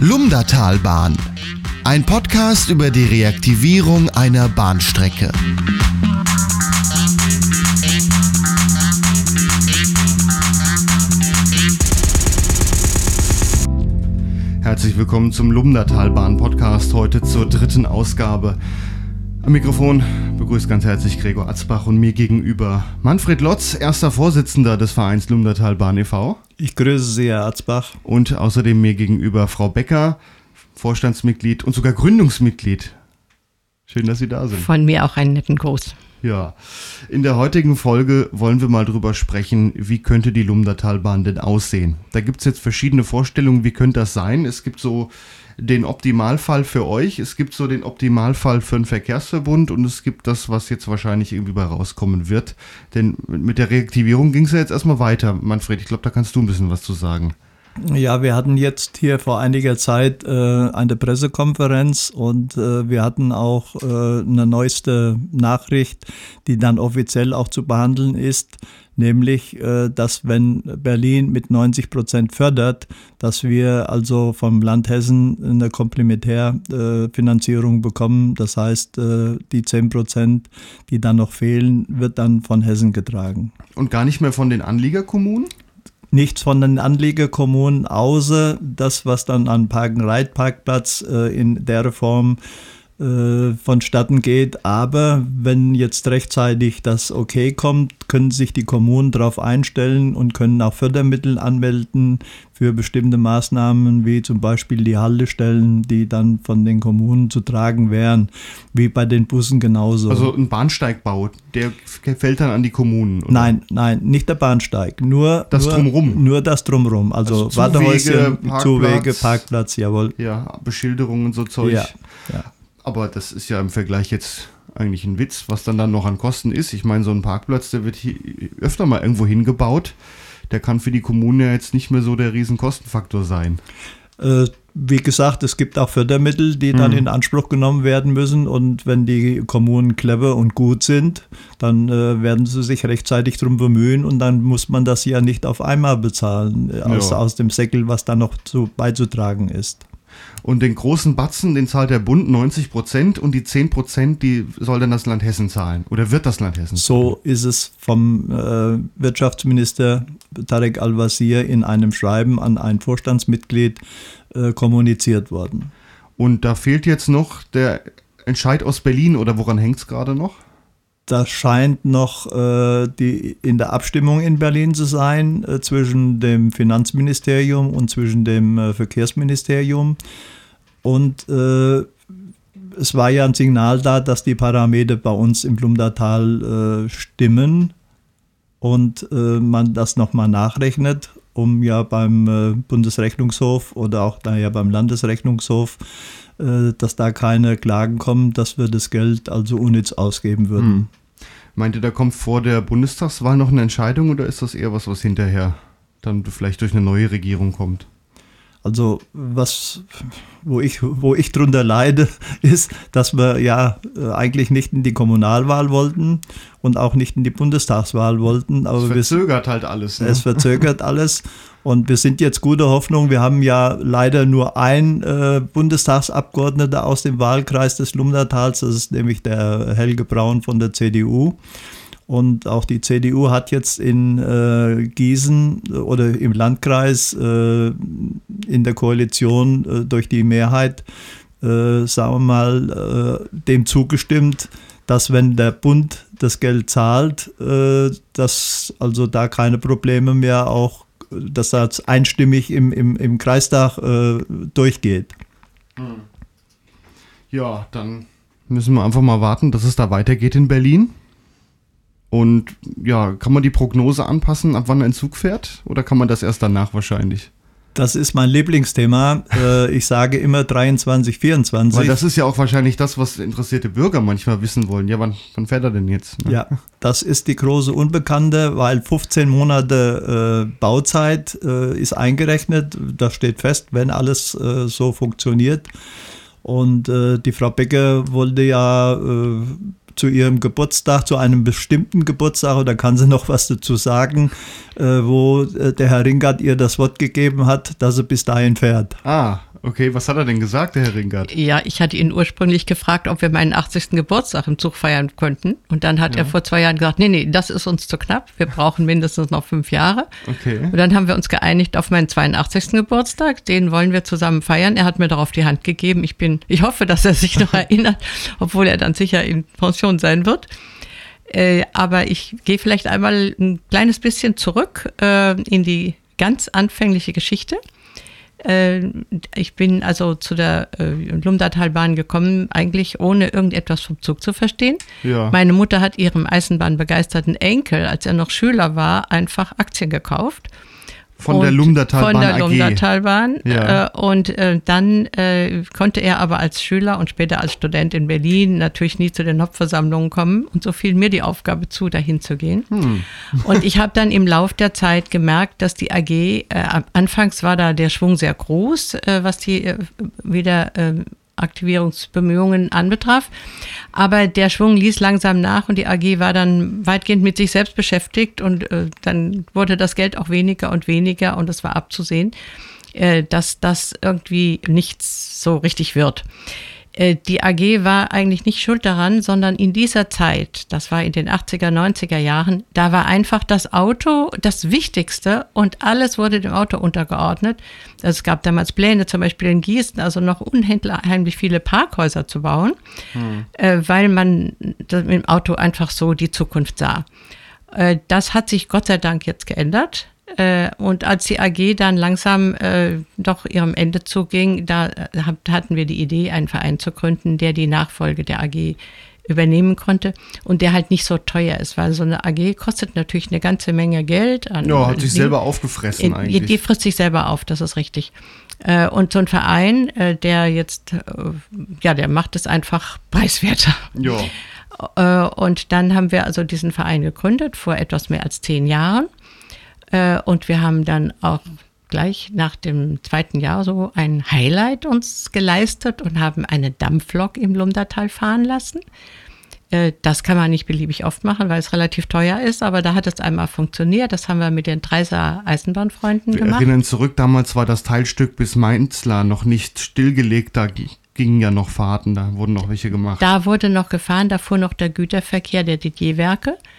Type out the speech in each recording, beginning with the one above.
Lumdatalbahn. Ein Podcast über die Reaktivierung einer Bahnstrecke. Herzlich willkommen zum Lumdatalbahn-Podcast, heute zur dritten Ausgabe. Am Mikrofon begrüßt ganz herzlich Gregor Atzbach und mir gegenüber Manfred Lotz, erster Vorsitzender des Vereins Lumdatalbahn e.V. Ich grüße Sie, Herr Atzbach. Und außerdem mir gegenüber Frau Becker, Vorstandsmitglied und sogar Gründungsmitglied. Schön, dass Sie da sind. Von mir auch einen netten Gruß. Ja, in der heutigen Folge wollen wir mal drüber sprechen, wie könnte die Lumdatalbahn denn aussehen. Da gibt es jetzt verschiedene Vorstellungen, wie könnte das sein. Es gibt so den Optimalfall für euch, es gibt so den Optimalfall für einen Verkehrsverbund und es gibt das, was jetzt wahrscheinlich irgendwie bei rauskommen wird. Denn mit der Reaktivierung ging es ja jetzt erstmal weiter. Manfred, ich glaube, da kannst du ein bisschen was zu sagen. Ja, wir hatten jetzt hier vor einiger Zeit äh, eine Pressekonferenz und äh, wir hatten auch äh, eine neueste Nachricht, die dann offiziell auch zu behandeln ist, nämlich, äh, dass wenn Berlin mit 90 Prozent fördert, dass wir also vom Land Hessen eine Komplementärfinanzierung bekommen. Das heißt, äh, die 10 Prozent, die dann noch fehlen, wird dann von Hessen getragen. Und gar nicht mehr von den Anliegerkommunen? Nichts von den Anliegerkommunen, außer das, was dann an Park-and-Ride-Parkplatz äh, in der Form äh, vonstatten geht. Aber wenn jetzt rechtzeitig das Okay kommt, können sich die Kommunen darauf einstellen und können auch Fördermittel anmelden für bestimmte Maßnahmen, wie zum Beispiel die Haltestellen, die dann von den Kommunen zu tragen wären, wie bei den Bussen genauso. Also ein Bahnsteigbau, der fällt dann an die Kommunen? Oder? Nein, nein, nicht der Bahnsteig, nur das nur, Drumrum. Nur das Drumrum, also, also Wartehäuschen, Zuwege, Parkplatz, jawohl. Ja, Beschilderungen, so Zeug. Ja, ja. Aber das ist ja im Vergleich jetzt eigentlich ein Witz, was dann dann noch an Kosten ist. Ich meine, so ein Parkplatz, der wird hier öfter mal irgendwo hingebaut. Der kann für die Kommune ja jetzt nicht mehr so der Riesenkostenfaktor sein. Äh, wie gesagt, es gibt auch Fördermittel, die dann mhm. in Anspruch genommen werden müssen. Und wenn die Kommunen clever und gut sind, dann äh, werden sie sich rechtzeitig darum bemühen und dann muss man das ja nicht auf einmal bezahlen, äh, aus, ja. aus dem Säckel, was da noch zu, beizutragen ist. Und den großen Batzen, den zahlt der Bund 90 Prozent und die 10 Prozent, die soll dann das Land Hessen zahlen. Oder wird das Land Hessen zahlen? So ist es vom äh, Wirtschaftsminister Tarek Al-Wazir in einem Schreiben an ein Vorstandsmitglied äh, kommuniziert worden. Und da fehlt jetzt noch der Entscheid aus Berlin oder woran hängt es gerade noch? Das scheint noch äh, die, in der Abstimmung in Berlin zu sein äh, zwischen dem Finanzministerium und zwischen dem äh, Verkehrsministerium. Und äh, es war ja ein Signal da, dass die Parameter bei uns im Blumdatal äh, stimmen und äh, man das nochmal nachrechnet, um ja beim Bundesrechnungshof oder auch daher beim Landesrechnungshof äh, dass da keine Klagen kommen, dass wir das Geld also unnütz ausgeben würden. Hm. Meint ihr, da kommt vor der Bundestagswahl noch eine Entscheidung oder ist das eher was, was hinterher dann vielleicht durch eine neue Regierung kommt? Also was, wo ich, wo ich drunter leide, ist, dass wir ja äh, eigentlich nicht in die Kommunalwahl wollten und auch nicht in die Bundestagswahl wollten. Aber es verzögert wir, halt alles. Ne? Es verzögert alles. Und wir sind jetzt guter Hoffnung. Wir haben ja leider nur ein äh, Bundestagsabgeordneter aus dem Wahlkreis des Lumdatals. Das ist nämlich der Helge Braun von der CDU. Und auch die CDU hat jetzt in äh, Gießen oder im Landkreis äh, in der Koalition äh, durch die Mehrheit, äh, sagen wir mal, äh, dem zugestimmt, dass wenn der Bund das Geld zahlt, äh, dass also da keine Probleme mehr auch, dass das einstimmig im, im, im Kreistag durchgeht. Hm. Ja, dann müssen wir einfach mal warten, dass es da weitergeht in Berlin. Und ja, kann man die Prognose anpassen, ab wann ein Zug fährt? Oder kann man das erst danach wahrscheinlich? Das ist mein Lieblingsthema. Äh, ich sage immer 23, 24. Weil das ist ja auch wahrscheinlich das, was interessierte Bürger manchmal wissen wollen. Ja, wann, wann fährt er denn jetzt? Ne? Ja, das ist die große Unbekannte, weil 15 Monate äh, Bauzeit äh, ist eingerechnet. Das steht fest, wenn alles äh, so funktioniert. Und äh, die Frau Becker wollte ja äh, zu ihrem Geburtstag, zu einem bestimmten Geburtstag, oder kann sie noch was dazu sagen, äh, wo äh, der Herr Ringard ihr das Wort gegeben hat, dass sie bis dahin fährt. Ah, Okay, was hat er denn gesagt, der Herr Ringert? Ja, ich hatte ihn ursprünglich gefragt, ob wir meinen 80. Geburtstag im Zug feiern könnten. Und dann hat ja. er vor zwei Jahren gesagt, nee, nee, das ist uns zu knapp. Wir brauchen mindestens noch fünf Jahre. Okay. Und dann haben wir uns geeinigt auf meinen 82. Geburtstag. Den wollen wir zusammen feiern. Er hat mir darauf die Hand gegeben. Ich bin, ich hoffe, dass er sich noch erinnert, obwohl er dann sicher in Pension sein wird. Äh, aber ich gehe vielleicht einmal ein kleines bisschen zurück äh, in die ganz anfängliche Geschichte. Äh, ich bin also zu der äh, Lumdatalbahn gekommen, eigentlich ohne irgendetwas vom Zug zu verstehen. Ja. Meine Mutter hat ihrem Eisenbahnbegeisterten Enkel, als er noch Schüler war, einfach Aktien gekauft von der Lumdatalbahn Von der Lumdatalbahn. Ja. Äh, und äh, dann äh, konnte er aber als Schüler und später als Student in Berlin natürlich nie zu den Hauptversammlungen kommen. Und so fiel mir die Aufgabe zu, dahin zu gehen. Hm. Und ich habe dann im Lauf der Zeit gemerkt, dass die AG, äh, anfangs war da der Schwung sehr groß, äh, was die äh, wieder Aktivierungsbemühungen anbetraf. Aber der Schwung ließ langsam nach und die AG war dann weitgehend mit sich selbst beschäftigt und äh, dann wurde das Geld auch weniger und weniger und es war abzusehen, äh, dass das irgendwie nichts so richtig wird. Äh, die AG war eigentlich nicht schuld daran, sondern in dieser Zeit, das war in den 80er, 90er Jahren, da war einfach das Auto das Wichtigste und alles wurde dem Auto untergeordnet. Also es gab damals Pläne, zum Beispiel in Gießen, also noch unheimlich viele Parkhäuser zu bauen, hm. Äh, weil man mit dem Auto einfach so die Zukunft sah. Äh, das hat sich Gott sei Dank jetzt geändert. Äh, und als die AG dann langsam äh, doch ihrem Ende zuging, da äh, hatten wir die Idee, einen Verein zu gründen, der die Nachfolge der AG übernehmen konnte und der halt nicht so teuer ist, weil so eine AG kostet natürlich eine ganze Menge Geld. An, ja, hat sich die, selber aufgefressen in, eigentlich. Die frisst sich selber auf, das ist richtig. Äh, und so ein Verein, äh, der jetzt, ja, der macht es einfach preiswerter. Ja. Und dann haben wir also diesen Verein gegründet vor etwas mehr als zehn Jahren. Äh, und wir haben dann auch gleich nach dem zweiten Jahr so ein Highlight uns geleistet und haben eine Dampflok im Lumdatal fahren lassen. Äh, das kann man nicht beliebig oft machen, weil es relativ teuer ist, aber da hat es einmal funktioniert. Das haben wir mit den Dreiser Eisenbahnfreunden wir gemacht. Wir erinnern zurück, damals war das Teilstück bis Mainzlar noch nicht stillgelegt. Da gingen ja noch Fahrten, da wurden noch welche gemacht. Da wurde noch gefahren, da fuhr noch der Güterverkehr der Didier-Werke. Äh,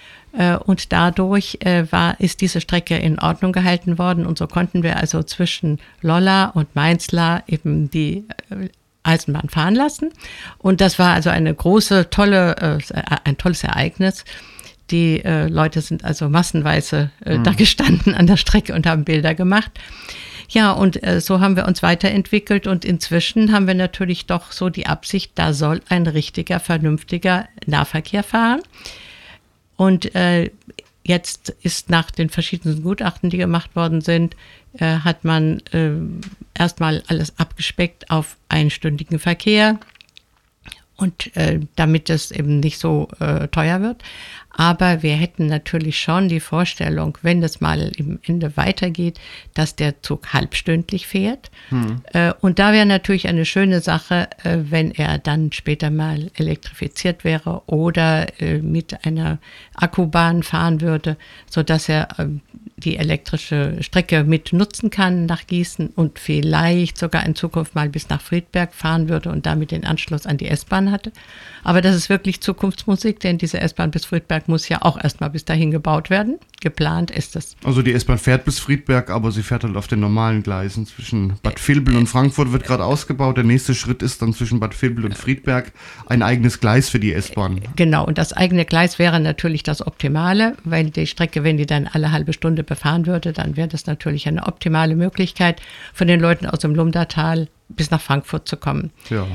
und dadurch äh, war, ist diese Strecke in Ordnung gehalten worden. Und so konnten wir also zwischen Lolla und Mainzlar eben die äh, Eisenbahn fahren lassen. Und das war also eine große, tolle, ein tolles Ereignis. Die Leute sind also massenweise mhm. da gestanden an der Strecke und haben Bilder gemacht. Ja, und äh, so haben wir uns weiterentwickelt und inzwischen haben wir natürlich doch so die Absicht, da soll ein richtiger, vernünftiger Nahverkehr fahren. Und äh, jetzt ist nach den verschiedenen Gutachten, die gemacht worden sind, äh, hat man äh, erstmal alles abgespeckt auf einstündigen Verkehr und äh, damit es eben nicht so äh, teuer wird. Aber wir hätten natürlich schon die Vorstellung, wenn das mal im Ende weitergeht, dass der Zug halbstündlich fährt. Hm. Äh, und da wäre natürlich eine schöne Sache, äh, wenn er dann später mal elektrifiziert wäre oder äh, mit einer Akkubahn fahren würde, sodass er ähm, die elektrische Strecke mit nutzen kann nach Gießen und vielleicht sogar in Zukunft mal bis nach Friedberg fahren würde und damit den Anschluss an die S-Bahn hatte. Aber das ist wirklich Zukunftsmusik, denn diese S-Bahn bis Friedberg muss ja auch erstmal bis dahin gebaut werden. Geplant ist es. Also die S-Bahn fährt bis Friedberg, aber sie fährt halt auf den normalen Gleisen zwischen Bad Vilbel und Frankfurt wird gerade ausgebaut. Der nächste Schritt ist dann zwischen Bad Vilbel und Friedberg ein eigenes Gleis für die S-Bahn. Genau, und das eigene Gleis wäre natürlich das Optimale, weil die Strecke, wenn die dann alle halbe Stunde befahren würde, dann wäre das natürlich eine optimale Möglichkeit von den Leuten aus dem Lumdatal bis nach Frankfurt zu kommen. Ja.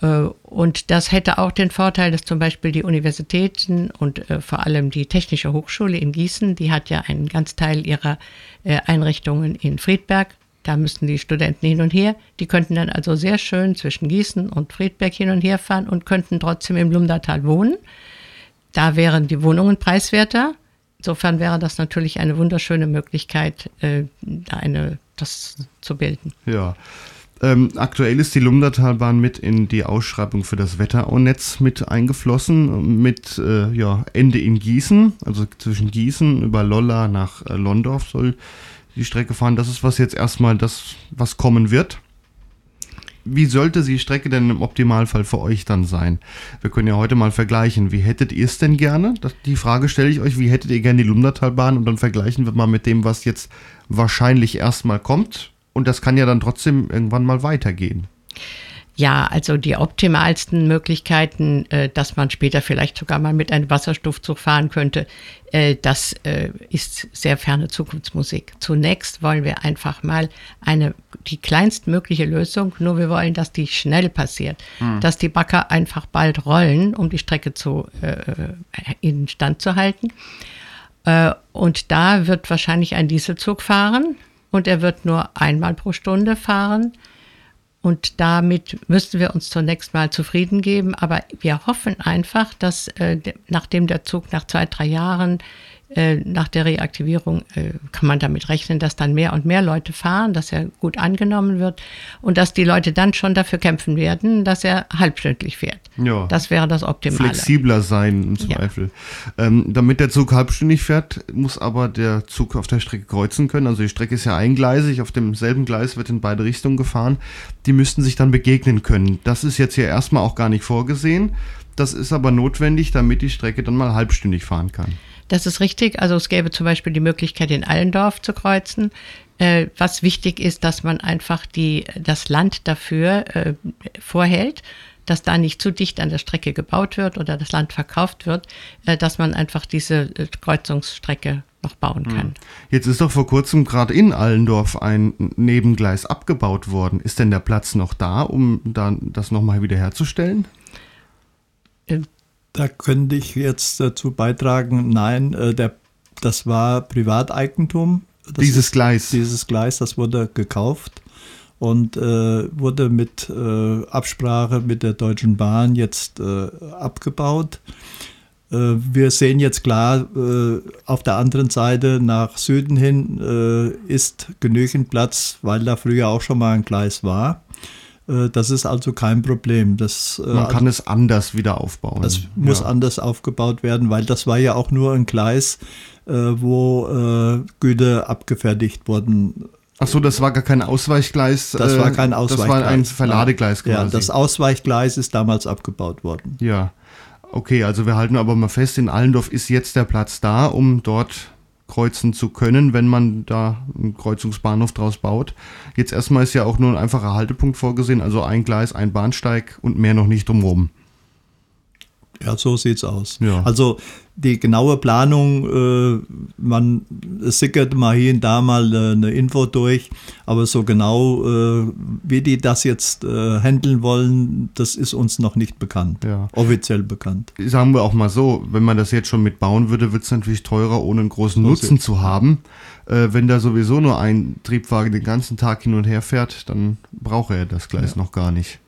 Äh, und das hätte auch den Vorteil, dass zum Beispiel die Universitäten und äh, vor allem die Technische Hochschule in Gießen, die hat ja einen ganz Teil ihrer äh, Einrichtungen in Friedberg. Da müssten die Studenten hin und her. Die könnten dann also sehr schön zwischen Gießen und Friedberg hin und her fahren und könnten trotzdem im Lumdatal wohnen. Da wären die Wohnungen preiswerter. Insofern wäre das natürlich eine wunderschöne Möglichkeit, eine, das zu bilden. Ja. Ähm, aktuell ist die Lumdatalbahn mit in die Ausschreibung für das Wetteraunetz mit eingeflossen, mit äh, ja, Ende in Gießen, also zwischen Gießen über Lolla nach äh, Londorf soll die Strecke fahren. Das ist was jetzt erstmal das, was kommen wird. Wie sollte die Strecke denn im Optimalfall für euch dann sein? Wir können ja heute mal vergleichen. Wie hättet ihr es denn gerne? Das, die Frage stelle ich euch. Wie hättet ihr gerne die Lumdertalbahn? Und dann vergleichen wir mal mit dem, was jetzt wahrscheinlich erstmal kommt. Und das kann ja dann trotzdem irgendwann mal weitergehen. Ja, also die optimalsten Möglichkeiten, äh, dass man später vielleicht sogar mal mit einem Wasserstoffzug fahren könnte, äh, das äh, ist sehr ferne Zukunftsmusik. Zunächst wollen wir einfach mal eine, die kleinstmögliche Lösung, nur wir wollen, dass die schnell passiert, hm. dass die Bagger einfach bald rollen, um die Strecke zu, äh, in Stand zu halten. Äh, und da wird wahrscheinlich ein Dieselzug fahren und er wird nur einmal pro Stunde fahren und damit müssen wir uns zunächst mal zufrieden geben. Aber wir hoffen einfach, dass äh, nachdem der Zug nach zwei, drei Jahren äh, nach der Reaktivierung äh, kann man damit rechnen, dass dann mehr und mehr Leute fahren, dass er gut angenommen wird und dass die Leute dann schon dafür kämpfen werden, dass er halbstündlich fährt. Ja. Das wäre das Optimale. Flexibler sein im Zweifel. Ja. Ähm, damit der Zug halbstündig fährt, muss aber der Zug auf der Strecke kreuzen können. Also die Strecke ist ja eingleisig, auf demselben Gleis wird in beide Richtungen gefahren. Die müssten sich dann begegnen können. Das ist jetzt hier erstmal auch gar nicht vorgesehen. Das ist aber notwendig, damit die Strecke dann mal halbstündig fahren kann. Das ist richtig. Also es gäbe zum Beispiel die Möglichkeit, in Allendorf zu kreuzen. Äh, was wichtig ist, dass man einfach die, das Land dafür äh, vorhält, dass da nicht zu dicht an der Strecke gebaut wird oder das Land verkauft wird, äh, dass man einfach diese äh, Kreuzungsstrecke noch bauen kann. Hm. Jetzt ist doch vor kurzem gerade in Allendorf ein Nebengleis abgebaut worden. Ist denn der Platz noch da, um dann das nochmal wiederherzustellen? Äh, da könnte ich jetzt dazu beitragen, nein, äh, der, das war Privateigentum. Das dieses ist, Gleis. Dieses Gleis, das wurde gekauft und äh, wurde mit äh, Absprache mit der Deutschen Bahn jetzt äh, abgebaut. Äh, wir sehen jetzt klar, äh, auf der anderen Seite nach Süden hin ist genügend Platz, weil da früher auch schon mal ein Gleis war. Äh, das ist also kein Problem. Das, äh, Man kann es anders wieder aufbauen. Das muss ja. anders aufgebaut werden, weil das war ja auch nur ein Gleis, äh, wo Güter abgefertigt wurden. Ach so, das war gar kein Ausweichgleis. Das war kein Ausweichgleis. Das war ein Verladegleis quasi. Ja, das Ausweichgleis ist damals abgebaut worden. Ja. Okay, also wir halten aber mal fest, in Allendorf ist jetzt der Platz da, um dort kreuzen zu können, wenn man da einen Kreuzungsbahnhof draus baut. Jetzt erstmal ist ja auch nur ein einfacher Haltepunkt vorgesehen, also ein Gleis, ein Bahnsteig und mehr noch nicht drumherum. Ja, so sieht's aus. Ja. Also die genaue Planung, äh, man sickert mal hier und da mal äh, eine Info durch, aber so genau, äh, wie die das jetzt äh, handeln wollen, das ist uns noch nicht bekannt, ja. offiziell bekannt. Sagen wir auch mal so, wenn man das jetzt schon mitbauen würde, wird es natürlich teurer, ohne einen großen so Nutzen zu haben. Äh, wenn da sowieso nur ein Triebwagen den ganzen Tag hin und her fährt, dann braucht er das Gleis ja. noch gar nicht.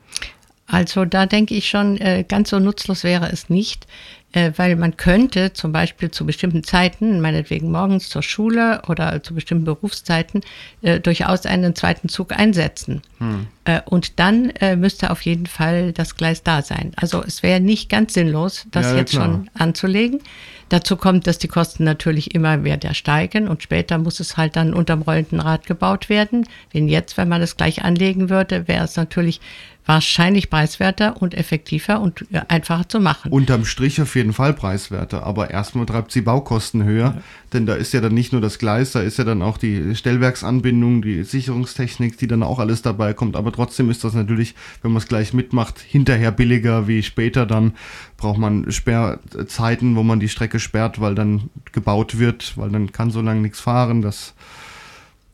Also da denke ich schon, äh, ganz so nutzlos wäre es nicht, äh, weil man könnte zum Beispiel zu bestimmten Zeiten, meinetwegen morgens zur Schule oder zu bestimmten Berufszeiten, äh, durchaus einen zweiten Zug einsetzen. Hm. Und dann müsste auf jeden Fall das Gleis da sein. Also es wäre nicht ganz sinnlos, das ja, jetzt klar. schon anzulegen. Dazu kommt, dass die Kosten natürlich immer mehr steigen und später muss es halt dann unterm rollenden Rad gebaut werden. Wenn jetzt, wenn man es gleich anlegen würde, wäre es natürlich wahrscheinlich preiswerter und effektiver und äh, einfacher zu machen. Unterm Strich auf jeden Fall preiswerter, aber erstmal treibt sie Baukosten höher, ja. denn da ist ja dann nicht nur das Gleis, da ist ja dann auch die Stellwerksanbindung, die Sicherungstechnik, die dann auch alles dabei kommt, aber trotzdem ist das natürlich, wenn man es gleich mitmacht, hinterher billiger wie später, dann braucht man Sperrzeiten, wo man die Strecke sperrt, weil dann gebaut wird, weil dann kann so lange nichts fahren, das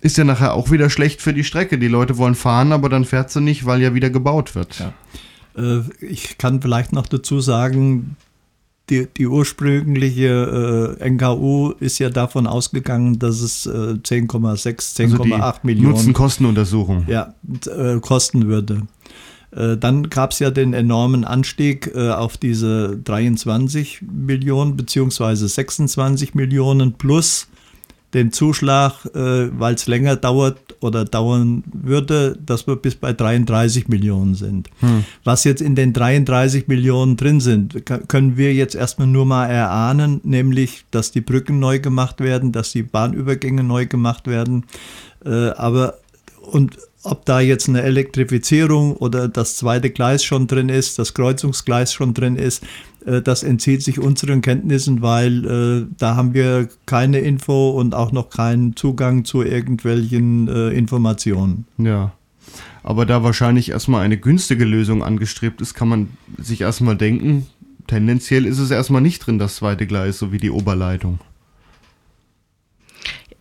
ist ja nachher auch wieder schlecht für die Strecke. Die Leute wollen fahren, aber dann fährt sie nicht, weil ja wieder gebaut wird. Ja. Äh, ich kann vielleicht noch dazu sagen, die, die ursprüngliche äh, NKU ist ja davon ausgegangen, dass es äh, 10,6, 10,8 also Millionen Nutzen-Kostenuntersuchung ja, äh, kosten würde. Äh, dann gab es ja den enormen Anstieg auf diese 23 Millionen beziehungsweise 26 Millionen plus den Zuschlag, äh, weil es länger dauert oder dauern würde, dass wir bis bei 33 Millionen sind. Hm. Was jetzt in den 33 Millionen drin sind, können wir jetzt erstmal nur mal erahnen, nämlich, dass die Brücken neu gemacht werden, dass die Bahnübergänge neu gemacht werden. Äh, aber und ob da jetzt eine Elektrifizierung oder das zweite Gleis schon drin ist, das Kreuzungsgleis schon drin ist, äh, das entzieht sich unseren Kenntnissen, weil äh, da haben wir keine Info und auch noch keinen Zugang zu irgendwelchen äh, Informationen. Ja. Aber da wahrscheinlich erstmal eine günstige Lösung angestrebt ist, kann man sich erstmal denken, tendenziell ist es erstmal nicht drin, das zweite Gleis, so wie die Oberleitung.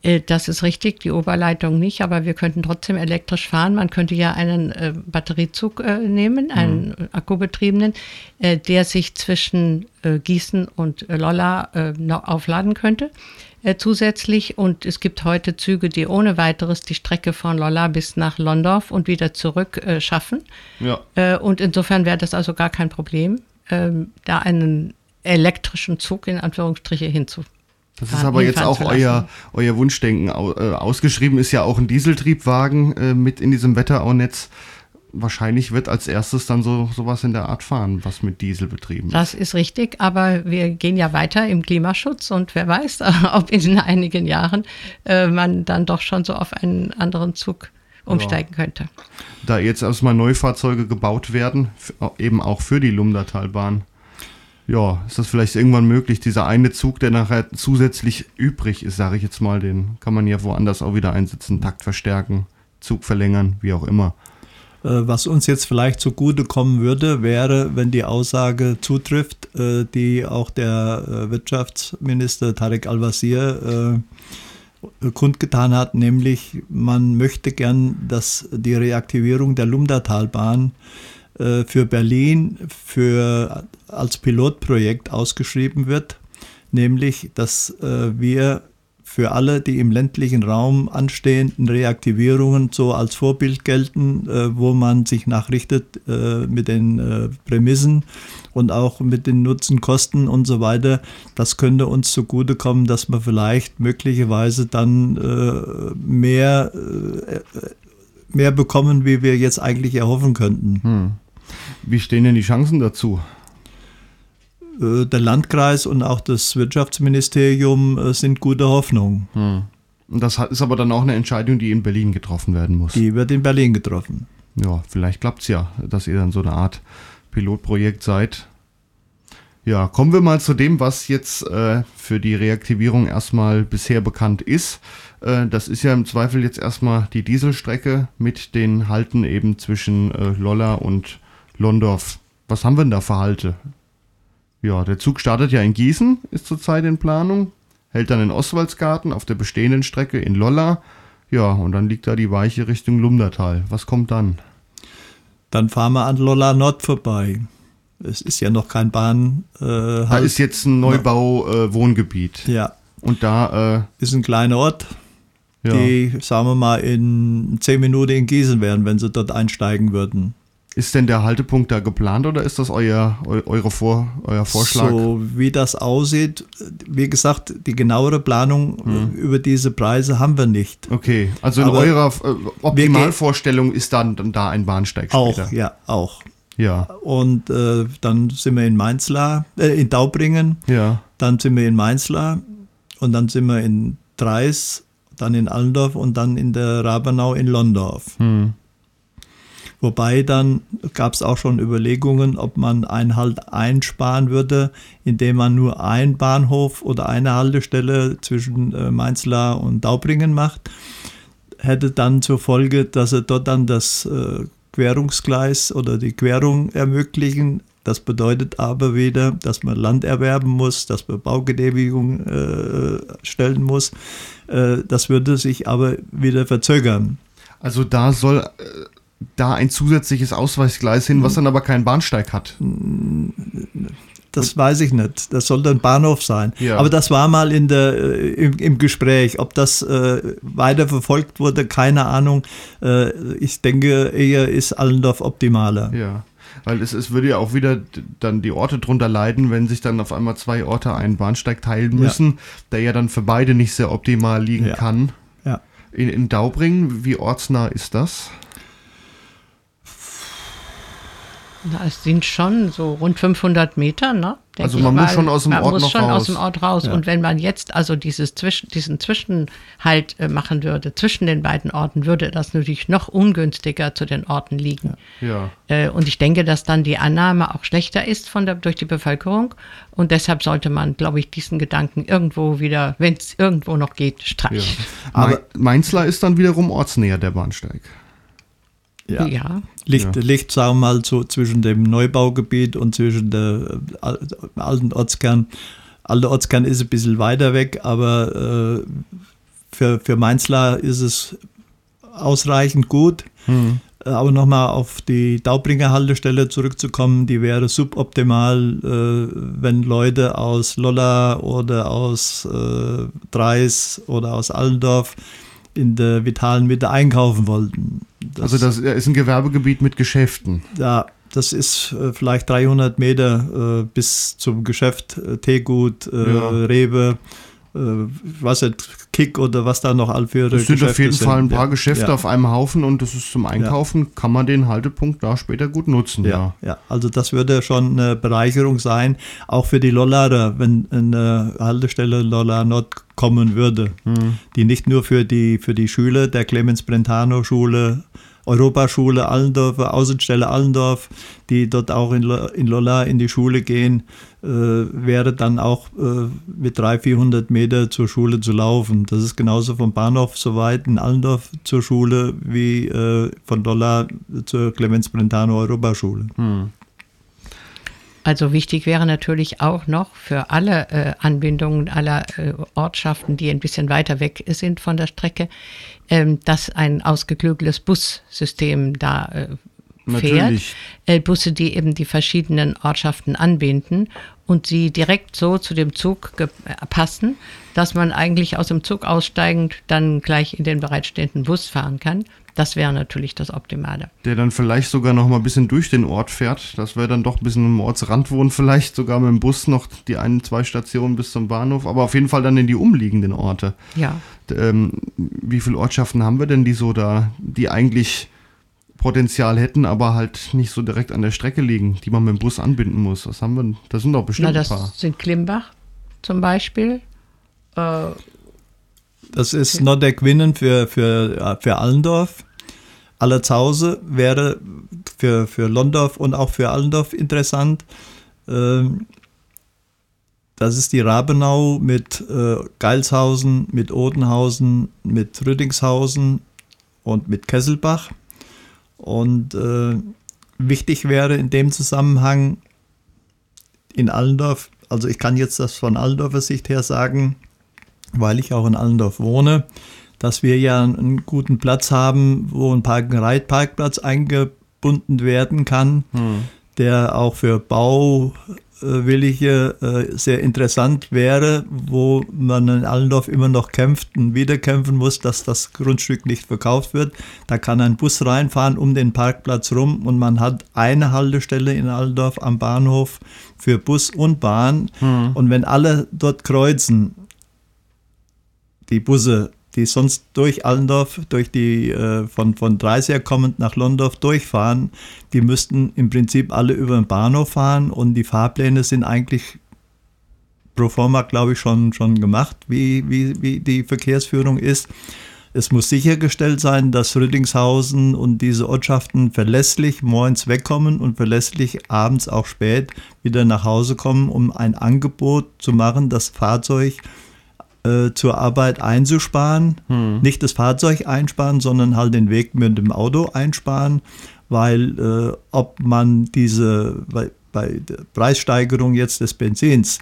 Äh, das ist richtig, die Oberleitung nicht, aber wir könnten trotzdem elektrisch fahren. Man könnte ja einen äh, Batteriezug äh, nehmen, einen mhm. akkubetriebenen, äh, der sich zwischen äh, Gießen und äh, Lolla noch aufladen könnte. zusätzlich und es gibt heute Züge, die ohne weiteres die Strecke von Lolla bis nach Londorf und wieder zurück schaffen. Ja. und insofern wäre das also gar kein Problem, ähm, da einen elektrischen Zug in Anführungsstriche hinzufügen. Das ist aber jetzt auch euer, euer Wunschdenken. Äh, ausgeschrieben ist ja auch ein Dieseltriebwagen äh, mit in diesem Wetteraunetz. Wahrscheinlich wird als erstes dann so sowas in der Art fahren, was mit Diesel betrieben ist. Das ist richtig, aber wir gehen ja weiter im Klimaschutz und wer weiß, ob in einigen Jahren äh, man dann doch schon so auf einen anderen Zug umsteigen ja. könnte. Da jetzt erstmal Neufahrzeuge gebaut werden, eben auch für die Lumdatalbahn, ja, ist das vielleicht irgendwann möglich, dieser eine Zug, der nachher zusätzlich übrig ist, sage ich jetzt mal, den kann man ja woanders auch wieder einsetzen, Takt verstärken, Zug verlängern, wie auch immer. Äh, was uns jetzt vielleicht zugute kommen würde, wäre, wenn die Aussage zutrifft, äh, die auch der äh, Wirtschaftsminister Tarek Al-Wazir kundgetan hat, nämlich man möchte gern, dass die Reaktivierung der Lumdatalbahn äh, für Berlin für, als Pilotprojekt ausgeschrieben wird, nämlich dass äh, wir für alle, die im ländlichen Raum anstehenden Reaktivierungen so als Vorbild gelten, äh, wo man sich nachrichtet äh, mit den äh, Prämissen und auch mit den Nutzenkosten und so weiter. Das könnte uns zugutekommen, dass wir vielleicht möglicherweise dann äh, mehr, äh, mehr bekommen, wie wir jetzt eigentlich erhoffen könnten. Hm. Wie stehen denn die Chancen dazu? Äh, der Landkreis und auch das Wirtschaftsministerium äh, sind gute Hoffnung. Hm. Das ist aber dann auch eine Entscheidung, die in Berlin getroffen werden muss. Die wird in Berlin getroffen. Ja, vielleicht klappt es ja, dass ihr dann so eine Art Pilotprojekt seid. Ja, kommen wir mal zu dem, was jetzt äh, für die Reaktivierung erstmal bisher bekannt ist. Äh, das ist ja im Zweifel jetzt erstmal die Dieselstrecke mit den Halten eben zwischen äh, Lolla und Londorf. Was haben wir denn da für Halte? Ja, der Zug startet ja in Gießen, ist zurzeit in Planung, hält dann in Oswaldsgarten auf der bestehenden Strecke in Lolla. Ja, und dann liegt da die Weiche Richtung Lumdertal. Was kommt dann? Dann fahren wir an Lolla Nord vorbei. Es ist ja noch kein Bahn. Äh, halt. Da ist jetzt ein Neubau-Wohngebiet. Äh, ja. Und da äh, ist ein kleiner Ort, ja. die, sagen wir mal, in zehn Minuten in Gießen wären, wenn sie dort einsteigen würden. Ist denn der Haltepunkt da geplant oder ist das euer, eure Vor, euer Vorschlag? So wie das aussieht, wie gesagt, die genauere Planung hm. über diese Preise haben wir nicht. Okay, also in Aber eurer äh, Optimalvorstellung ist dann, dann da ein Bahnsteig später. Auch, ja, auch. Ja. Und äh, dann sind wir in Mainzlar, äh, in Daubringen. Ja. Dann sind wir in Mainzlar und dann sind wir in Dreis dann in Allendorf und dann in der Rabenau in Londorf. Hm. Wobei dann gab es auch schon Überlegungen, ob man einen Halt einsparen würde, indem man nur einen Bahnhof oder eine Haltestelle zwischen äh, Mainzlar und Daubringen macht. Hätte dann zur Folge, dass er dort dann das äh, Querungsgleis oder die Querung ermöglichen, das bedeutet aber wieder, dass man Land erwerben muss, dass man Baugenehmigung äh, stellen muss. Äh, das würde sich aber wieder verzögern. Also da soll äh, da ein zusätzliches Ausweichgleis hin, was dann aber keinen Bahnsteig hat. Das weiß ich nicht. Das soll ein Bahnhof sein. Ja. Aber das war mal in der, äh, im, im Gespräch. Ob das äh, weiter verfolgt wurde, keine Ahnung. Äh, ich denke, eher ist Allendorf optimaler. Ja. Weil es, es würde ja auch wieder dann die Orte drunter leiden, wenn sich dann auf einmal zwei Orte einen Bahnsteig teilen müssen, ja. der ja dann für beide nicht sehr optimal liegen ja. kann. Ja. In, in Daubringen, wie ortsnah ist das? Na, es sind schon so rund 500 Meter, ne, Also man muss weil schon aus dem man Ort muss noch schon raus. aus dem Ort raus. Und wenn man jetzt also dieses Zwischen, diesen Zwischenhalt äh, machen würde, zwischen den beiden Orten, würde das natürlich noch ungünstiger zu den Orten liegen. Ja. Äh, und ich denke, dass dann die Annahme auch schlechter ist von der, durch die Bevölkerung. Und deshalb sollte man, glaube ich, diesen Gedanken irgendwo wieder, wenn es irgendwo noch geht, ja. streichen. Aber Mainzler ist dann wiederum ortsnäher, der Bahnsteig. Ja. Ja. Liegt, liegt, sagen wir mal, so zwischen dem Neubaugebiet und zwischen der äh, al- alten Ortskern. Alter Ortskern ist ein bisschen weiter weg, aber äh, für, für Mainzlar ist es ausreichend gut. Hm. Äh, Aber nochmal auf die Daubringer Haltestelle zurückzukommen, die wäre suboptimal, äh, wenn Leute aus Lolla oder aus äh, Dreis oder aus Allendorf in der vitalen Mitte einkaufen wollten. Also das ist ein Gewerbegebiet mit Geschäften. Ja, das ist äh, vielleicht 300 Meter äh, bis zum Geschäft, äh, Teegut, äh, Ja. Rewe, äh, was Kick oder was da noch all für Es sind auf jeden Geschäfte Fall ein sind. paar Ja, Geschäfte ja. auf einem Haufen und das ist zum Einkaufen, kann man den Haltepunkt da später gut nutzen. Ja. Ja, ja, also das würde schon eine Bereicherung sein, auch für die Lollarer, wenn eine Haltestelle Lollar Nord kommen würde, Hm. die nicht nur für die, für die Schüler der Clemens Brentano Schule, Europaschule Allendorf, Außenstelle Allendorf, die dort auch in, in Lollar in die Schule gehen, äh, wäre dann auch äh, mit 300, 400 Meter zur Schule zu laufen. Das ist genauso vom Bahnhof so weit in Allendorf zur Schule wie äh, von Lollar zur Clemens Brentano Europaschule. Also wichtig wäre natürlich auch noch für alle äh, Anbindungen aller äh, Ortschaften, die ein bisschen weiter weg sind von der Strecke, ähm, dass ein ausgeklügeltes Bussystem da äh, fährt. Äh, Busse, die eben die verschiedenen Ortschaften anbinden und sie direkt so zu dem Zug äh, passen, dass man eigentlich aus dem Zug aussteigend dann gleich in den bereitstehenden Bus fahren kann. Das wäre natürlich das Optimale. Der dann vielleicht sogar noch mal ein bisschen durch den Ort fährt. Das wäre dann doch ein bisschen am Ortsrand wohnen, vielleicht sogar mit dem Bus noch die ein, zwei Stationen bis zum Bahnhof, aber auf jeden Fall dann in die umliegenden Orte. Ja. Ähm, wie viele Ortschaften haben wir denn, die so da, die eigentlich Potenzial hätten, aber halt nicht so direkt an der Strecke liegen, die man mit dem Bus anbinden muss? Was haben wir? Das sind doch bestimmt Na, das ein paar. sind Klimbach zum Beispiel. Äh, Das ist Norddeck Winnen für, für, für Allendorf. Allertshause wäre für, für Londorf und auch für Allendorf interessant. Ähm, Das ist die Rabenau mit äh, Geilshausen, mit Odenhausen, mit Rüdingshausen und mit Kesselbach. Und äh, wichtig wäre in dem Zusammenhang in Allendorf, also ich kann jetzt das von Allendorfer Sicht her sagen, weil ich auch in Allendorf wohne, dass wir ja einen guten Platz haben, wo ein Park- und Reitparkplatz eingebunden werden kann, der auch für Bauwillige äh, sehr interessant wäre, wo man in Allendorf immer noch kämpft und wieder kämpfen muss, dass das Grundstück nicht verkauft wird. Da kann ein Bus reinfahren um den Parkplatz rum und man hat eine Haltestelle in Allendorf am Bahnhof für Bus und Bahn. Und wenn alle dort kreuzen, die Busse, die sonst durch Allendorf, durch die äh, von, von Dreisher kommend nach Londorf durchfahren, die müssten im Prinzip alle über den Bahnhof fahren und die Fahrpläne sind eigentlich pro forma, glaube ich, schon, schon gemacht, wie, wie, wie die Verkehrsführung ist. Es muss sichergestellt sein, dass Rüdingshausen und diese Ortschaften verlässlich morgens wegkommen und verlässlich abends auch spät wieder nach Hause kommen, um ein Angebot zu machen, das Fahrzeug äh, zur Arbeit einzusparen. Nicht das Fahrzeug einsparen, sondern halt den Weg mit dem Auto einsparen, weil äh, ob man diese, bei, bei der Preissteigerung jetzt des Benzins,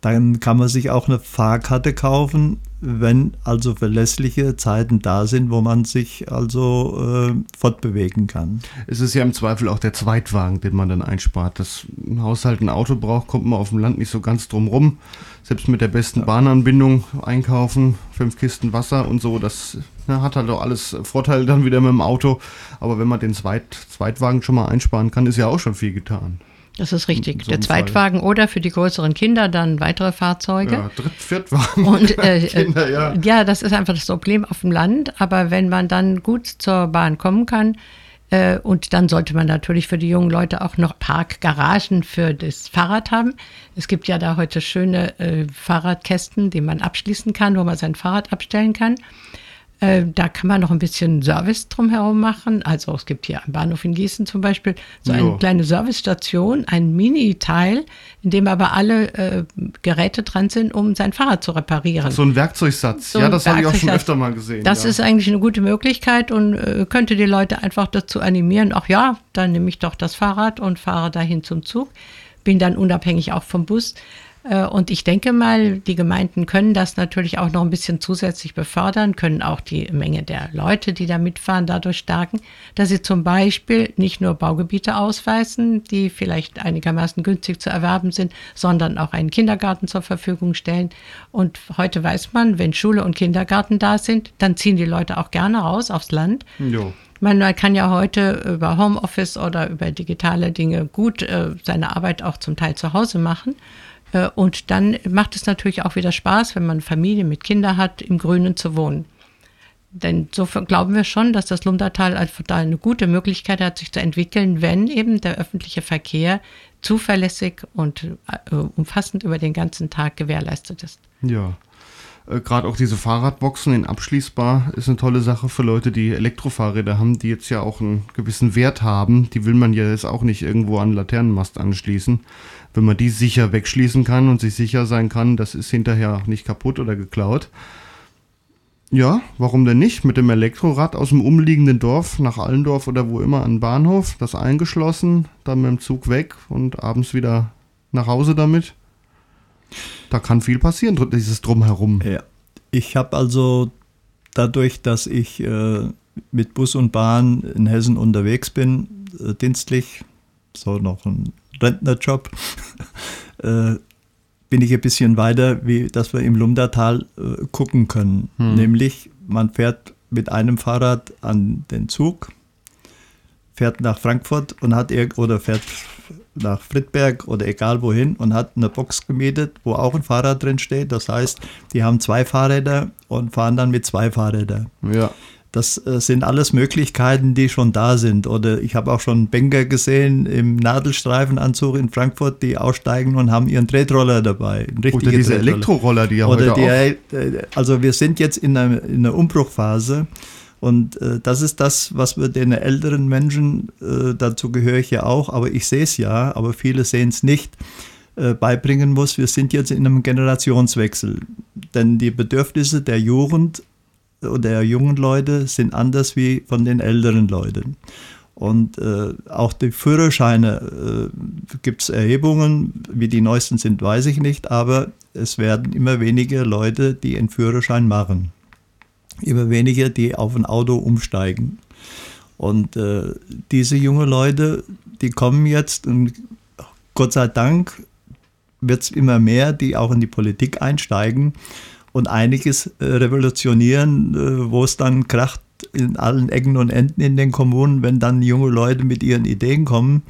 dann kann man sich auch eine Fahrkarte kaufen, wenn also verlässliche Zeiten da sind, wo man sich also äh, fortbewegen kann. Es ist ja im Zweifel auch der Zweitwagen, den man dann einspart. Dass ein Haushalt ein Auto braucht, kommt man auf dem Land nicht so ganz drum rum. Selbst mit der besten Bahnanbindung einkaufen, fünf Kisten Wasser und so, das na, hat halt auch alles Vorteile dann wieder mit dem Auto. Aber wenn man den Zweit Zweitwagen schon mal einsparen kann, ist ja auch schon viel getan. Das ist richtig. so der einem Fall. Zweitwagen oder für die größeren Kinder dann weitere Fahrzeuge. Ja, Dritt-, Viertwagen. Und äh, Kinder, ja. ja. das ist einfach das Problem auf dem Land. Aber wenn man dann gut zur Bahn kommen kann, Äh, und dann sollte man natürlich für die jungen Leute auch noch Parkgaragen für das Fahrrad haben. Es gibt ja da heute schöne äh, Fahrradkästen, die man abschließen kann, wo man sein Fahrrad abstellen kann. Äh, da kann man noch ein bisschen Service drumherum machen. Also es gibt hier am Bahnhof in Gießen zum Beispiel so eine jo. kleine Servicestation, ein Mini-Teil, in dem aber alle äh, Geräte dran sind, um sein Fahrrad zu reparieren. So ein Werkzeugsatz. So ja, das habe ich auch schon öfter mal gesehen. Das ja. ist eigentlich eine gute Möglichkeit und äh, könnte die Leute einfach dazu animieren, ach ja, dann nehme ich doch das Fahrrad und fahre dahin zum Zug. Bin dann unabhängig auch vom Bus. Äh, und ich denke mal, die Gemeinden können das natürlich auch noch ein bisschen zusätzlich befördern, können auch die Menge der Leute, die da mitfahren, dadurch stärken, dass sie zum Beispiel nicht nur Baugebiete ausweisen, die vielleicht einigermaßen günstig zu erwerben sind, sondern auch einen Kindergarten zur Verfügung stellen. Und heute weiß man, wenn Schule und Kindergarten da sind, dann ziehen die Leute auch gerne raus aufs Land. Jo. Man kann ja heute über Homeoffice oder über digitale Dinge gut äh, seine Arbeit auch zum Teil zu Hause machen. Äh, und dann macht es natürlich auch wieder Spaß, wenn man Familie mit Kindern hat, im Grünen zu wohnen. Denn so glauben wir schon, dass das Lumdatal einfach da eine gute Möglichkeit hat, sich zu entwickeln, wenn eben der öffentliche Verkehr zuverlässig und äh, umfassend über den ganzen Tag gewährleistet ist. Ja. Äh, Gerade auch diese Fahrradboxen in abschließbar ist eine tolle Sache für Leute, die Elektrofahrräder haben, die jetzt ja auch einen gewissen Wert haben. Die will man ja jetzt auch nicht irgendwo an Laternenmast anschließen wenn man die sicher wegschließen kann und sich sicher sein kann, das ist hinterher nicht kaputt oder geklaut. Ja, warum denn nicht? Mit dem Elektrorad aus dem umliegenden Dorf nach Allendorf oder wo immer an den Bahnhof, das eingeschlossen, dann mit dem Zug weg und abends wieder nach Hause damit. Da kann viel passieren, dieses Drumherum. Ja. Ich habe also dadurch, dass ich äh, mit Bus und Bahn in Hessen unterwegs bin, äh, dienstlich, so noch ein Rentnerjob, äh, bin ich ein bisschen weiter, wie dass wir im Lumdatal äh, gucken können. Hm. Nämlich, man fährt mit einem Fahrrad an den Zug, fährt nach Frankfurt und hat oder fährt nach Friedberg oder egal wohin und hat eine Box gemietet, wo auch ein Fahrrad drin steht. Das heißt, die haben zwei Fahrräder und fahren dann mit zwei Fahrrädern. Ja. Das äh, sind alles Möglichkeiten, die schon da sind. Oder ich habe auch schon Banker gesehen im Nadelstreifenanzug in Frankfurt, die aussteigen und haben ihren Tretroller dabei. Oder diese. Elektroroller, die ja Oder heute die, auch. Also wir sind jetzt in einer, in einer Umbruchphase. Und äh, das ist das, was wir den älteren Menschen, äh, dazu gehöre ich ja auch, aber ich sehe es ja, aber viele sehen es nicht, äh, beibringen muss. Wir sind jetzt in einem Generationswechsel. Denn die Bedürfnisse der Jugend der jungen Leute sind anders wie von den älteren Leuten. Und äh, auch die Führerscheine äh, gibt es Erhebungen, wie die neuesten sind, weiß ich nicht, aber es werden immer weniger Leute, die einen Führerschein machen. Immer weniger, die auf ein Auto umsteigen. Und äh, diese jungen Leute, die kommen jetzt und Gott sei Dank wird es immer mehr, die auch in die Politik einsteigen und einiges äh, revolutionieren, äh, wo es dann kracht in allen Ecken und Enden in den Kommunen, wenn dann junge Leute mit ihren Ideen kommen,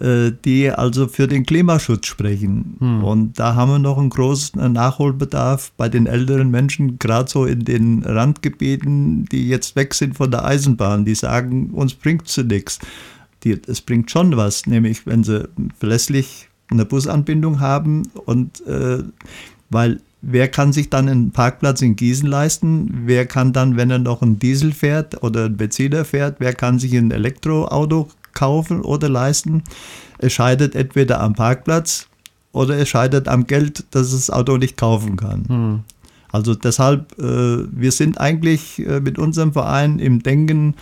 die also für den Klimaschutz sprechen. Hm. Und da haben wir noch einen großen Nachholbedarf bei den älteren Menschen, gerade so in den Randgebieten, die jetzt weg sind von der Eisenbahn, die sagen, uns bringt es nichts. Es bringt schon was, nämlich wenn sie verlässlich eine Busanbindung haben und äh, weil Wer kann sich dann einen Parkplatz in Gießen leisten? Wer kann dann, wenn er noch einen Diesel fährt oder einen Benziner fährt, wer kann sich ein Elektroauto kaufen oder leisten? Es scheidet entweder am Parkplatz oder es scheidet am Geld, dass es das Auto nicht kaufen kann. Hm. Also deshalb, äh, wir sind eigentlich äh, mit unserem Verein im Denken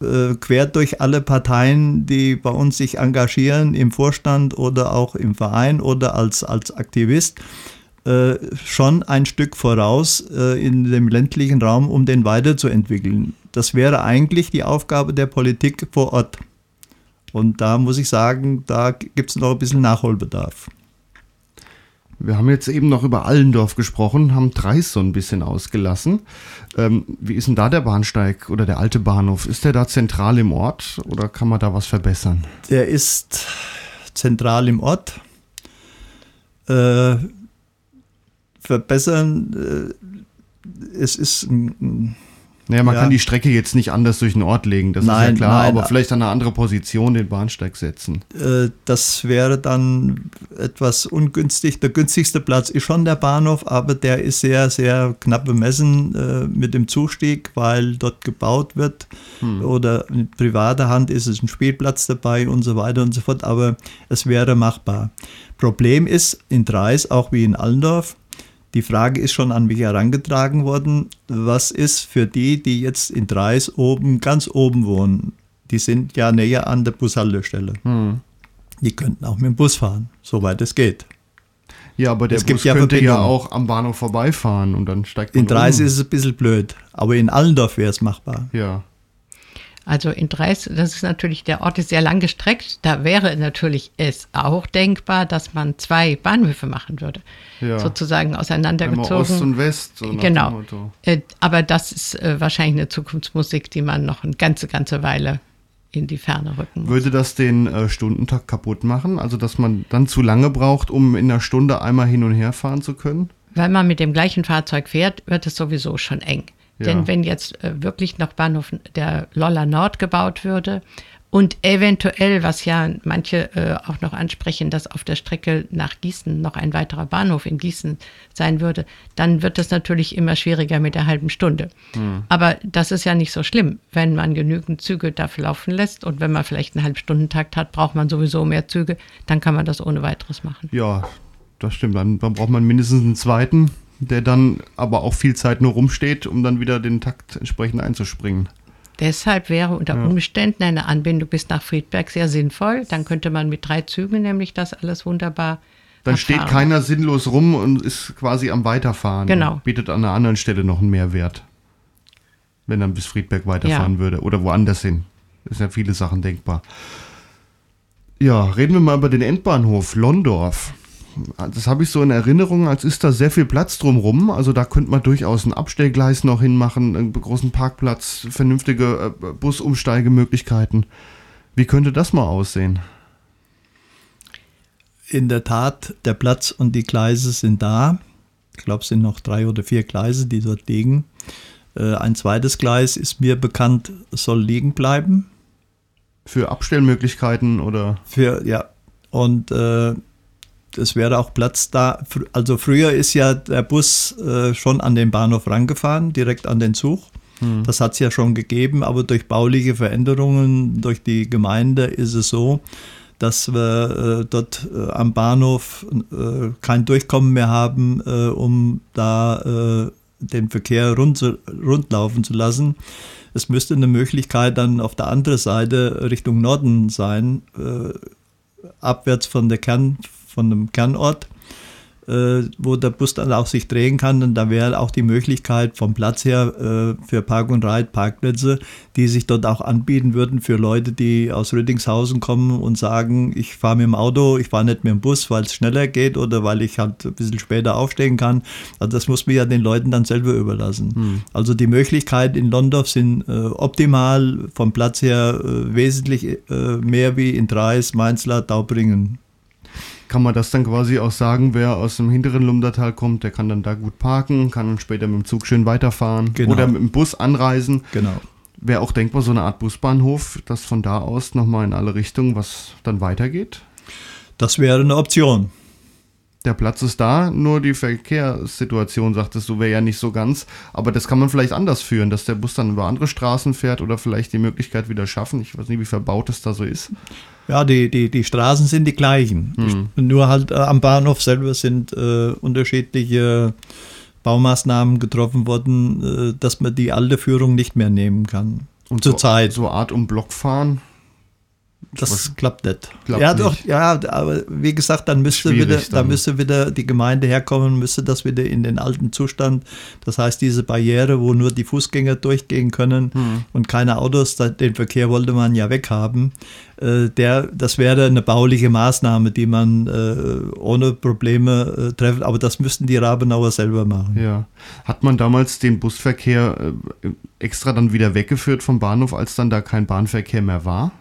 äh, quer durch alle Parteien, die bei uns sich engagieren, im Vorstand oder auch im Verein oder als, als Aktivist äh, schon ein Stück voraus äh, in dem ländlichen Raum, um den weiterzuentwickeln. Das wäre eigentlich die Aufgabe der Politik vor Ort. Und da muss ich sagen, da gibt es noch ein bisschen Nachholbedarf. Wir haben jetzt eben noch über Allendorf gesprochen, haben Dreis so ein bisschen ausgelassen. Ähm, wie ist denn da der Bahnsteig oder der alte Bahnhof? Ist der da zentral im Ort oder kann man da was verbessern? Der ist zentral im Ort. Äh, verbessern. Äh, es ist ein, Naja, man Ja. kann die Strecke jetzt nicht anders durch den Ort legen, das ist ja Nein, klar, nein. aber vielleicht an eine andere Position den Bahnsteig setzen. Äh, Das wäre dann etwas ungünstig. Der günstigste Platz ist schon der Bahnhof, aber der ist sehr, sehr knapp bemessen äh, mit dem Zustieg, weil dort gebaut wird. Oder in privater Hand ist es ein Spielplatz dabei und so weiter und so fort. Aber es wäre machbar. Problem ist in Dreis, auch wie in Allendorf, die Frage ist schon an mich herangetragen worden, was ist für die, die jetzt in Dreis oben, ganz oben wohnen? Die sind ja näher an der Bushaltestelle. Die könnten auch mit dem Bus fahren, soweit es geht. Ja, aber der Es gibt Bus ja könnte ja auch am Bahnhof vorbeifahren und dann steigt man In Dreis um. ist es ein bisschen blöd, aber in Allendorf wäre es machbar. Ja, Also in Dreis, das ist natürlich, der Ort ist sehr lang gestreckt. Da wäre natürlich es auch denkbar, dass man zwei Bahnhöfe machen würde. Ja. Sozusagen einmal auseinandergezogen. Ost und West. So genau. Äh, aber das ist äh, wahrscheinlich eine Zukunftsmusik, die man noch eine ganze, ganze Weile in die Ferne rücken muss. Würde das den äh, Stundentakt kaputt machen? Also, dass man dann zu lange braucht, um in einer Stunde einmal hin und her fahren zu können? Weil man mit dem gleichen Fahrzeug fährt, wird es sowieso schon eng. Ja. Denn wenn jetzt äh, wirklich noch Bahnhof der Lolla Nord gebaut würde und eventuell, was ja manche äh, auch noch ansprechen, dass auf der Strecke nach Gießen noch ein weiterer Bahnhof in Gießen sein würde, dann wird es natürlich immer schwieriger mit der halben Stunde. Aber das ist ja nicht so schlimm, wenn man genügend Züge dafür laufen lässt und wenn man vielleicht einen Halbstundentakt hat, braucht man sowieso mehr Züge, dann kann man das ohne weiteres machen. Ja, das stimmt. Dann, dann braucht man mindestens einen zweiten, der dann aber auch viel Zeit nur rumsteht, um dann wieder den Takt entsprechend einzuspringen. Deshalb wäre unter Umständen eine Anbindung bis nach Friedberg sehr sinnvoll. Dann könnte man mit drei Zügen nämlich das alles wunderbar. Dann steht abfahren. keiner sinnlos rum und ist quasi am Weiterfahren. Genau. Bietet an einer anderen Stelle noch einen Mehrwert. Wenn dann bis Friedberg weiterfahren Ja. würde. Oder woanders hin. Ist ja viele Sachen denkbar. Ja, reden wir mal über den Endbahnhof Londorf. Das habe ich so in Erinnerung, als ist da sehr viel Platz drumrum. Also da könnte man durchaus ein Abstellgleis noch hinmachen, einen großen Parkplatz, vernünftige äh, Busumsteigemöglichkeiten. Wie könnte das mal aussehen? In der Tat, der Platz und die Gleise sind da. Ich glaube, es sind noch drei oder vier Gleise, die dort liegen. Äh, Ein zweites Gleis ist mir bekannt, soll liegen bleiben. Für Abstellmöglichkeiten oder Für, ja, und äh, es wäre auch Platz da. Also früher ist ja der Bus äh, schon an den Bahnhof rangefahren, direkt an den Zug. Das hat es ja schon gegeben, aber durch bauliche Veränderungen durch die Gemeinde ist es so, dass wir äh, dort äh, am Bahnhof äh, kein Durchkommen mehr haben, äh, um da den Verkehr rund, zu, rund laufen zu lassen. Es müsste eine Möglichkeit dann auf der anderen Seite Richtung Norden sein, abwärts von der Kern, von dem Kernort, äh, wo der Bus dann auch sich drehen kann. Und da wäre auch die Möglichkeit vom Platz her äh, für Park und Ride Parkplätze, die sich dort auch anbieten würden für Leute, die aus Rüdingshausen kommen und sagen, ich fahre mit dem Auto, ich fahre nicht mit dem Bus, weil es schneller geht oder weil ich halt ein bisschen später aufstehen kann. Also das muss man ja den Leuten dann selber überlassen. Also die Möglichkeiten in Londorf sind äh, optimal, vom Platz her äh, wesentlich äh, mehr wie in Dreis, Mainzlar, Daubringen. Kann man das dann quasi auch sagen, wer aus dem hinteren Lumdatal kommt, der kann dann da gut parken, kann dann später mit dem Zug schön weiterfahren Genau. oder mit dem Bus anreisen. Genau. Wäre auch denkbar so eine Art Busbahnhof, dass von da aus nochmal in alle Richtungen was dann weitergeht. Das wäre eine Option. Der Platz ist da, nur die Verkehrssituation, sagtest du, wäre ja nicht so ganz. Aber das kann man vielleicht anders führen, dass der Bus dann über andere Straßen fährt oder vielleicht die Möglichkeit wieder schaffen. Ich weiß nicht, wie verbaut das da so ist. Ja, die, die, die Straßen sind die gleichen. Nur halt äh, am Bahnhof selber sind äh, unterschiedliche Baumaßnahmen getroffen worden, äh, dass man die alte Führung nicht mehr nehmen kann. Und Zurzeit. So, so Art um Block fahren. Das klappt nicht. Klappt ja, nicht. doch, ja, aber wie gesagt, dann müsste Schwierig wieder, dann. müsste wieder die Gemeinde herkommen, müsste das wieder in den alten Zustand. Das heißt, diese Barriere, wo nur die Fußgänger durchgehen können Hm. und keine Autos, den Verkehr wollte man ja weghaben. Äh, der, das wäre eine bauliche Maßnahme, die man äh, ohne Probleme äh, treffen, aber das müssten die Rabenauer selber machen. Ja. Hat man damals den Busverkehr extra dann wieder weggeführt vom Bahnhof, als dann da kein Bahnverkehr mehr war?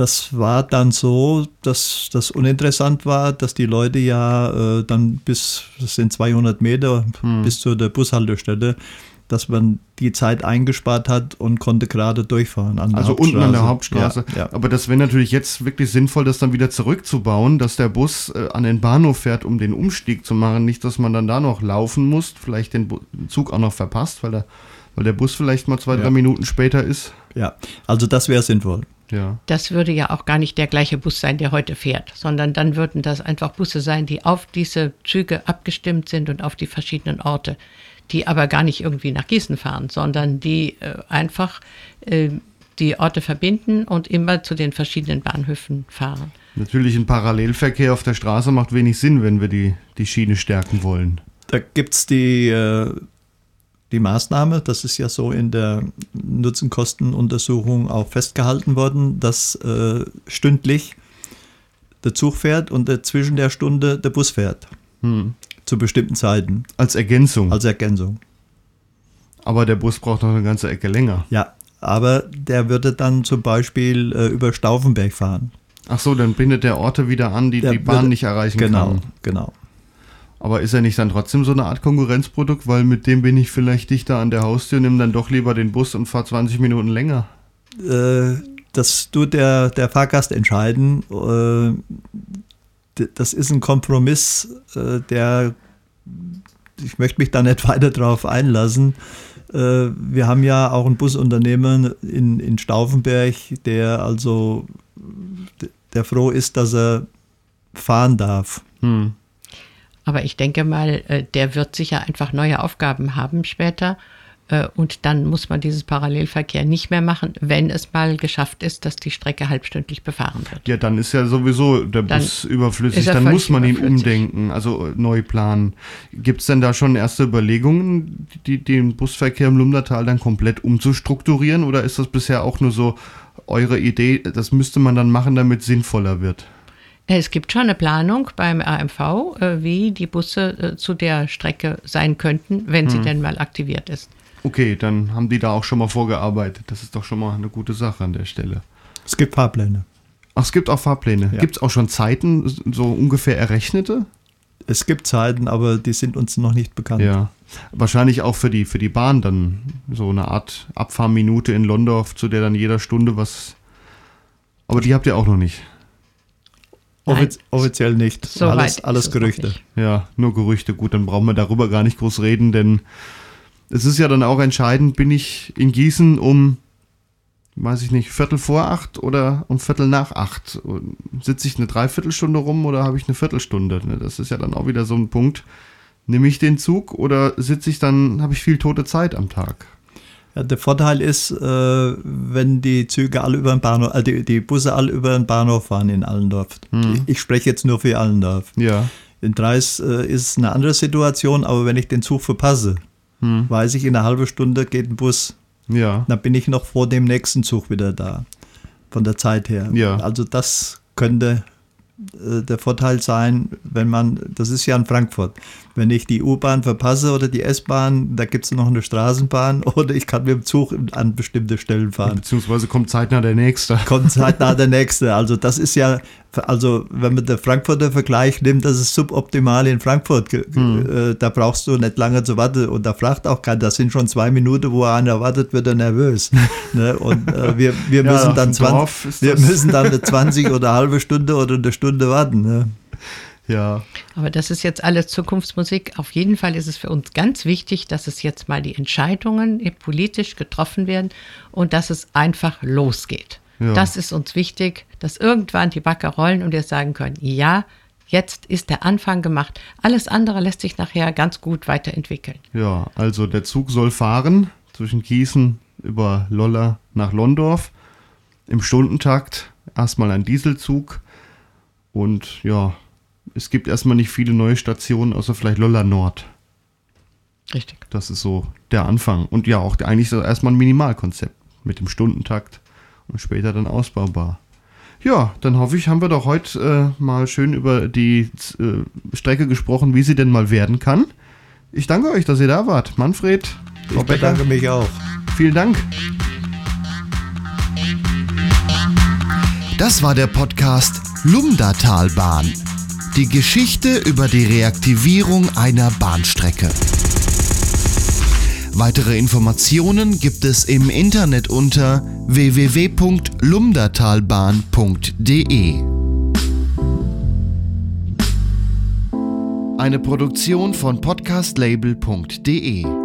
Das war dann so, dass das uninteressant war, dass die Leute ja äh, dann bis, das sind 200 Meter bis zu der Bushaltestelle, dass man die Zeit eingespart hat und konnte gerade durchfahren. Also unten an der Hauptstraße. Ja, ja. Aber das wäre natürlich jetzt wirklich sinnvoll, das dann wieder zurückzubauen, dass der Bus äh, an den Bahnhof fährt, um den Umstieg zu machen. Nicht, dass man dann da noch laufen muss, vielleicht den Zug auch noch verpasst, weil der, weil der Bus vielleicht mal zwei, ja. drei Minuten später ist. Ja, also das wäre sinnvoll. Ja. Das würde ja auch gar nicht der gleiche Bus sein, der heute fährt, sondern dann würden das einfach Busse sein, die auf diese Züge abgestimmt sind und auf die verschiedenen Orte die aber gar nicht irgendwie nach Gießen fahren, sondern die äh, einfach äh, die Orte verbinden und immer zu den verschiedenen Bahnhöfen fahren. Natürlich ein Parallelverkehr auf der Straße macht wenig Sinn, wenn wir die, die Schiene stärken wollen. Da gibt es die, äh, die Maßnahme, das ist ja so in der Nutzenkostenuntersuchung auch festgehalten worden, dass äh, stündlich der Zug fährt und zwischen der Stunde der Bus fährt. Hm zu bestimmten Zeiten. Als Ergänzung. Als Ergänzung. Aber der Bus braucht noch eine ganze Ecke länger. Ja, aber der würde dann zum Beispiel äh, über Stauffenberg fahren. Ach so, dann bindet der Orte wieder an, die der die Bahn würde, nicht erreichen genau, kann. Genau, genau. Aber ist er nicht dann trotzdem so eine Art Konkurrenzprodukt, weil mit dem bin ich vielleicht dichter an der Haustür, nimm dann doch lieber den Bus und fahr 20 Minuten länger? Äh, das tut der, der Fahrgast entscheiden. Äh, das ist ein Kompromiss, äh, der, ich möchte mich da nicht weiter drauf einlassen. Äh, wir haben ja auch ein Busunternehmen in, in Stauffenberg, der also, der froh ist, dass er fahren darf. Hm. Aber ich denke mal, äh, der wird sicher einfach neue Aufgaben haben später äh, und dann muss man dieses Parallelverkehr nicht mehr machen, wenn es mal geschafft ist, dass die Strecke halbstündlich befahren wird. Ja, dann ist ja sowieso der dann Bus überflüssig. Dann muss man ihn umdenken, also neu planen. Gibt es denn da schon erste Überlegungen, die, den Busverkehr im Lumdertal dann komplett umzustrukturieren? Oder ist das bisher auch nur so eure Idee, das müsste man dann machen, damit es sinnvoller wird? Es gibt schon eine Planung beim AMV, äh, wie die Busse zu der Strecke sein könnten, wenn hm. sie denn mal aktiviert ist. Okay, dann haben die da auch schon mal vorgearbeitet. Das ist doch schon mal eine gute Sache an der Stelle. Es gibt Fahrpläne. Ach, es gibt auch Fahrpläne. Ja. Gibt es auch schon Zeiten, so ungefähr errechnete? Es gibt Zeiten, aber die sind uns noch nicht bekannt. Ja. Wahrscheinlich auch für die, für die Bahn dann so eine Art Abfahrminute in Londorf, zu der dann jeder Stunde was. Aber die habt ihr auch noch nicht. Offiz offiziell nicht. So alles alles Gerüchte. Ja, nur Gerüchte. Gut, dann brauchen wir darüber gar nicht groß reden, denn es ist ja dann auch entscheidend, bin ich in Gießen um, weiß ich nicht, Viertel vor acht oder um Viertel nach acht? Sitze ich eine Dreiviertelstunde rum oder habe ich eine Viertelstunde? Ne, das ist ja dann auch wieder so ein Punkt. Nehme ich den Zug oder sitze ich dann, habe ich viel tote Zeit am Tag? Ja, der Vorteil ist, äh, wenn die Züge alle über den Bahnhof, äh, die, die, Busse alle über den Bahnhof fahren in Allendorf. Hm. Ich, spreche jetzt nur für Allendorf. Ja. In Dreis äh, ist eine andere Situation, aber wenn ich den Zug verpasse, hm. weiß ich, in einer halben Stunde geht ein Bus. Ja. Dann bin ich noch vor dem nächsten Zug wieder da. Von der Zeit her. Ja. Also das könnte der Vorteil sein, wenn man, das ist ja in Frankfurt, wenn ich die U-Bahn verpasse oder die S-Bahn, da gibt es noch eine Straßenbahn oder ich kann mit dem Zug an bestimmte Stellen fahren. Beziehungsweise kommt zeitnah der nächste. Kommt zeitnah der nächste. Also das ist ja, also wenn man den Frankfurter Vergleich nimmt, das ist suboptimal in Frankfurt. Hm. Äh, da brauchst du nicht lange zu warten und da fragt auch keiner, das sind schon zwei Minuten, wo einer wartet, wird er nervös. ne? Und äh, wir, wir müssen ja, dann 20, wir müssen dann eine 20 oder eine halbe Stunde oder eine Stunde warten. Ne? Ja. Aber das ist jetzt alles Zukunftsmusik. Auf jeden Fall ist es für uns ganz wichtig, dass es jetzt mal die Entscheidungen politisch getroffen werden und dass es einfach losgeht. Ja. Das ist uns wichtig, dass irgendwann die Backer rollen und wir sagen können, ja, jetzt ist der Anfang gemacht. Alles andere lässt sich nachher ganz gut weiterentwickeln. Ja, also der Zug soll fahren zwischen Gießen über Lolla nach Londorf im Stundentakt. Erstmal ein Dieselzug und ja, es gibt erstmal nicht viele neue Stationen, außer vielleicht Lolla Nord. Richtig. Das ist so der Anfang. Und ja, auch eigentlich so erstmal ein Minimalkonzept mit dem Stundentakt und später dann ausbaubar. Ja, dann hoffe ich, haben wir doch heute äh, mal schön über die äh, Strecke gesprochen, wie sie denn mal werden kann. Ich danke euch, dass ihr da wart. Manfred, Frau ich Becker. bedanke mich auch. Vielen Dank. Das war der Podcast Lumdatalbahn. Die Geschichte über die Reaktivierung einer Bahnstrecke. Weitere Informationen gibt es im Internet unter www.lumdatalbahn.de. Eine Produktion von podcastlabel.de